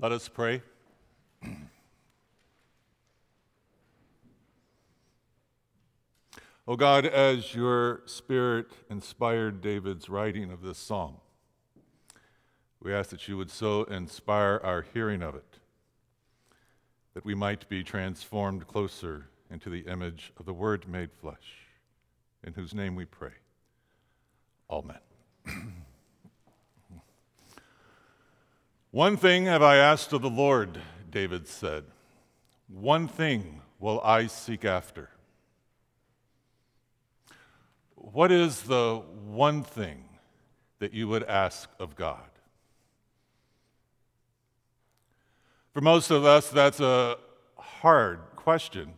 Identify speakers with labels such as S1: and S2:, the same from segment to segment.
S1: Let us pray. O God, as your Spirit inspired David's writing of this psalm, we ask that you would so inspire our hearing of it that we might be transformed closer into the image of the Word made flesh, in whose name we pray. Amen. One thing have I asked of the Lord, David said. One thing will I seek after. What is the one thing that you would ask of God? For most of us, that's a hard question.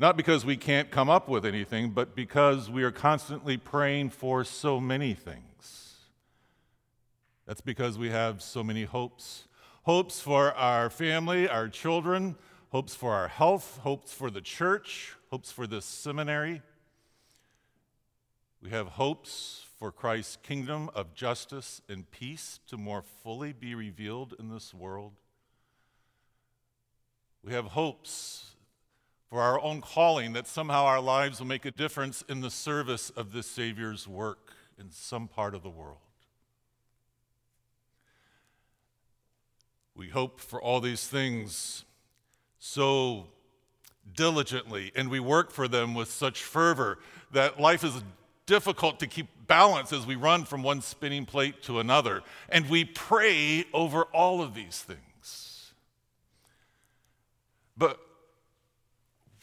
S1: Not because we can't come up with anything, but because we are constantly praying for so many things. That's because we have so many hopes hopes for our family, our children, hopes for our health, hopes for the church, hopes for this seminary. We have hopes for Christ's kingdom of justice and peace to more fully be revealed in this world. We have hopes for our own calling that somehow our lives will make a difference in the service of this Savior's work in some part of the world. We hope for all these things so diligently, and we work for them with such fervor that life is difficult to keep balance as we run from one spinning plate to another. And we pray over all of these things. But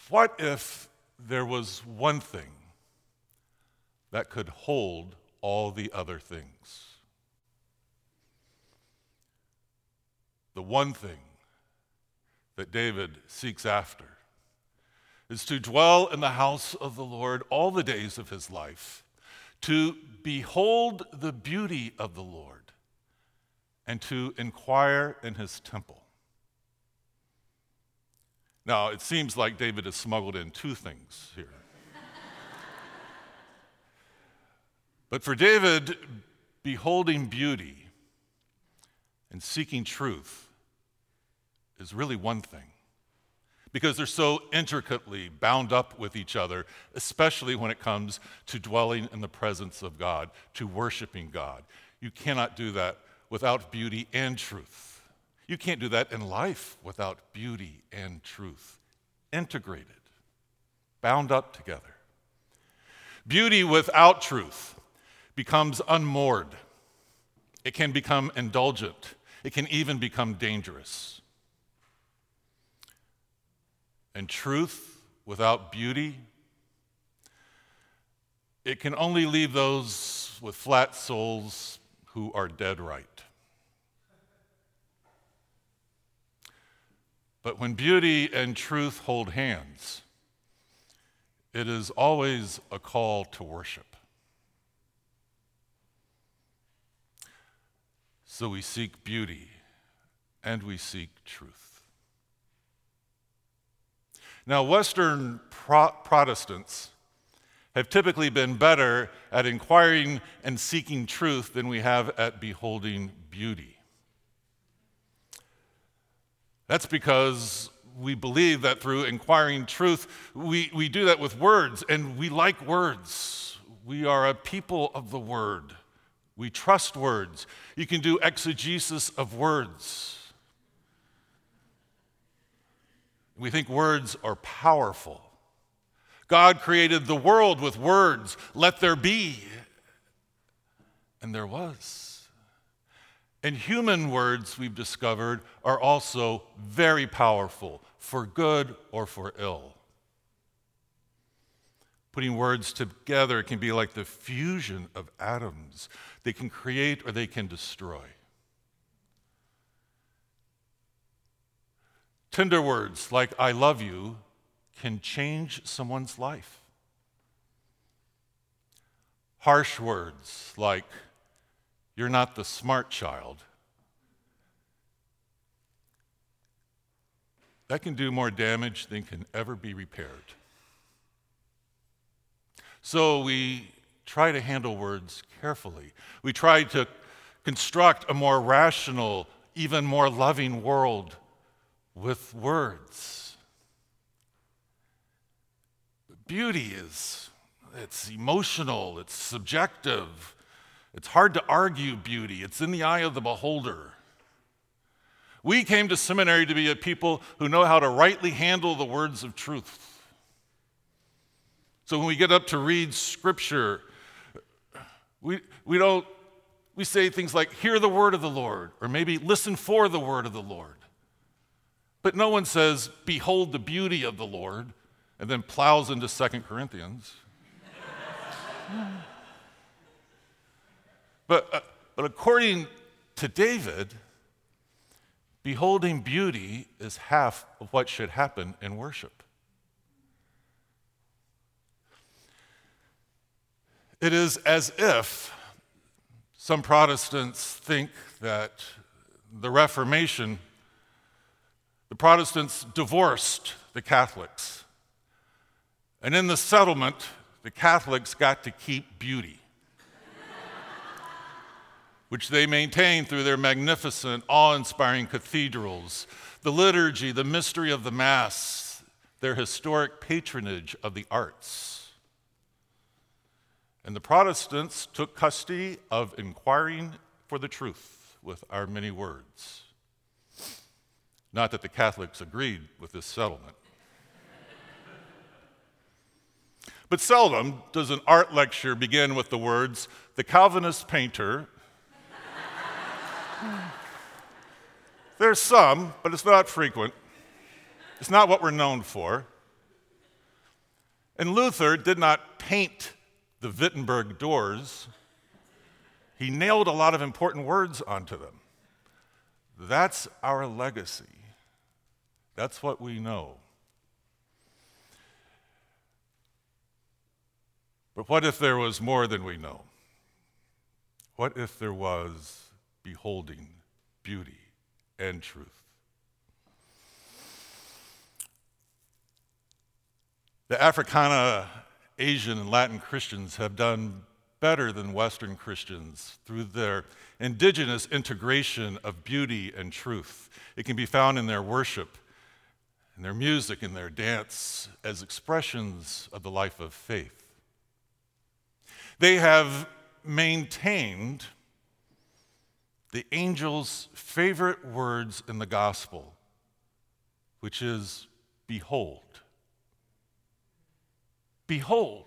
S1: what if there was one thing that could hold all the other things? The one thing that David seeks after is to dwell in the house of the Lord all the days of his life, to behold the beauty of the Lord, and to inquire in his temple. Now, it seems like David has smuggled in two things here. but for David, beholding beauty and seeking truth is really one thing because they're so intricately bound up with each other, especially when it comes to dwelling in the presence of God, to worshiping God. You cannot do that without beauty and truth. You can't do that in life without beauty and truth. Integrated, bound up together. Beauty without truth becomes unmoored. It can become indulgent. It can even become dangerous. And truth without beauty, it can only leave those with flat souls who are dead right. But when beauty and truth hold hands, it is always a call to worship. So we seek beauty and we seek truth. Now, Western Pro- Protestants have typically been better at inquiring and seeking truth than we have at beholding beauty. That's because we believe that through inquiring truth, we, we do that with words, and we like words. We are a people of the word. We trust words. You can do exegesis of words. We think words are powerful. God created the world with words, let there be. And there was. And human words, we've discovered, are also very powerful, for good or for ill. Putting words together can be like the fusion of atoms. They can create or they can destroy. Tender words like I love you can change someone's life. Harsh words like you're not the smart child. That can do more damage than can ever be repaired. So we try to handle words carefully. We try to construct a more rational even more loving world with words. Beauty is it's emotional, it's subjective. It's hard to argue beauty. It's in the eye of the beholder. We came to seminary to be a people who know how to rightly handle the words of truth. So when we get up to read scripture, we, we don't we say things like, hear the word of the Lord, or maybe listen for the word of the Lord. But no one says, behold the beauty of the Lord, and then plows into Second Corinthians. but, uh, but according to David, beholding beauty is half of what should happen in worship. It is as if some Protestants think that the Reformation, the Protestants divorced the Catholics. And in the settlement, the Catholics got to keep beauty, which they maintained through their magnificent, awe inspiring cathedrals, the liturgy, the mystery of the Mass, their historic patronage of the arts. And the Protestants took custody of inquiring for the truth with our many words. Not that the Catholics agreed with this settlement. but seldom does an art lecture begin with the words, the Calvinist painter. There's some, but it's not frequent. It's not what we're known for. And Luther did not paint the Wittenberg doors, he nailed a lot of important words onto them. That's our legacy. That's what we know. But what if there was more than we know? What if there was beholding beauty and truth? The Africana Asian and Latin Christians have done better than Western Christians through their indigenous integration of beauty and truth. It can be found in their worship, in their music, and their dance, as expressions of the life of faith. They have maintained the angel's favorite words in the gospel, which is, Behold. Behold,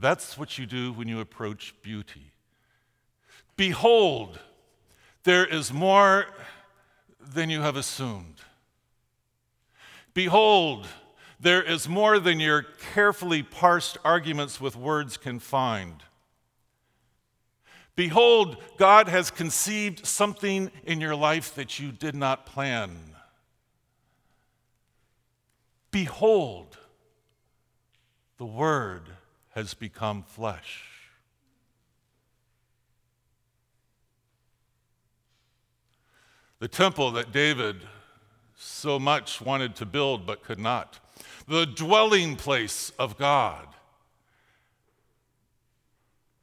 S1: that's what you do when you approach beauty. Behold, there is more than you have assumed. Behold, there is more than your carefully parsed arguments with words can find. Behold, God has conceived something in your life that you did not plan. Behold, the Word has become flesh. The temple that David so much wanted to build but could not, the dwelling place of God,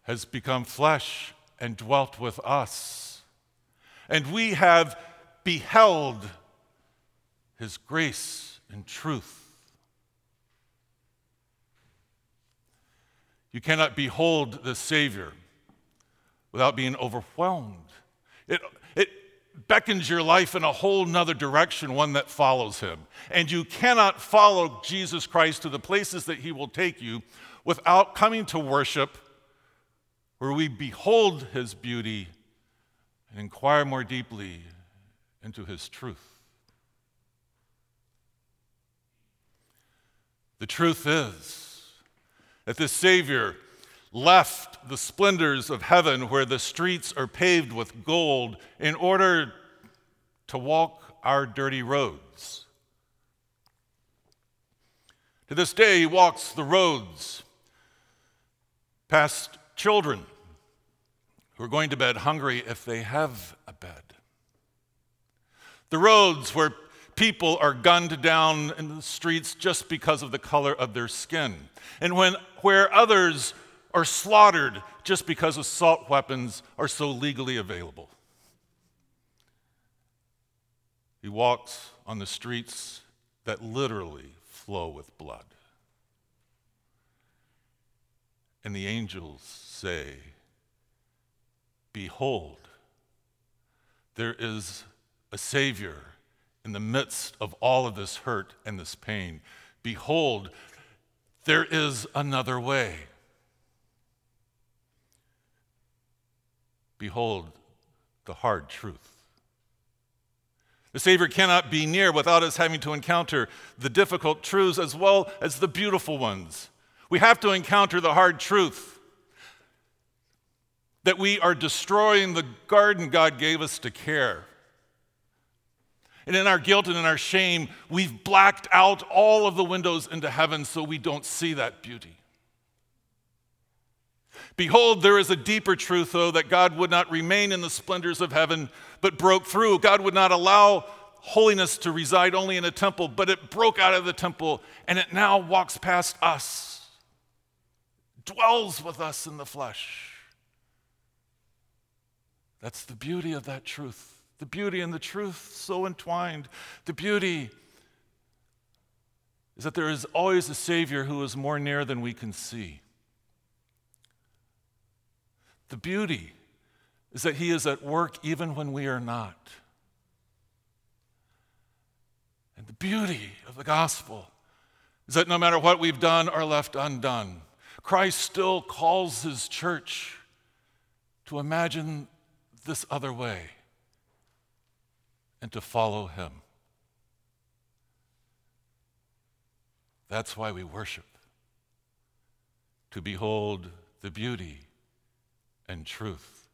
S1: has become flesh and dwelt with us. And we have beheld his grace and truth. You cannot behold the Savior without being overwhelmed. It, beckons your life in a whole nother direction, one that follows Him. And you cannot follow Jesus Christ to the places that He will take you without coming to worship where we behold His beauty and inquire more deeply into His truth. The truth is, that this Savior left the splendors of heaven where the streets are paved with gold in order to walk our dirty roads. To this day, he walks the roads past children who are going to bed hungry if they have a bed. The roads where people are gunned down in the streets just because of the color of their skin. And when, where others are slaughtered just because assault weapons are so legally available. He walks on the streets that literally flow with blood. And the angels say, Behold, there is a Savior in the midst of all of this hurt and this pain. Behold, there is another way. Behold the hard truth. The Savior cannot be near without us having to encounter the difficult truths as well as the beautiful ones. We have to encounter the hard truth that we are destroying the garden God gave us to care. And in our guilt and in our shame, we've blacked out all of the windows into heaven so we don't see that beauty. Behold, there is a deeper truth, though, that God would not remain in the splendors of heaven, but broke through. God would not allow holiness to reside only in a temple, but it broke out of the temple and it now walks past us, dwells with us in the flesh. That's the beauty of that truth. The beauty and the truth so entwined. The beauty is that there is always a Savior who is more near than we can see. The beauty is that He is at work even when we are not. And the beauty of the gospel is that no matter what we've done or left undone, Christ still calls His church to imagine this other way and to follow Him. That's why we worship, to behold the beauty and truth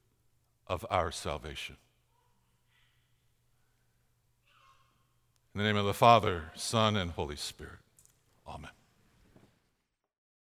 S1: of our salvation. In the name of the Father, Son, and Holy Spirit. Amen.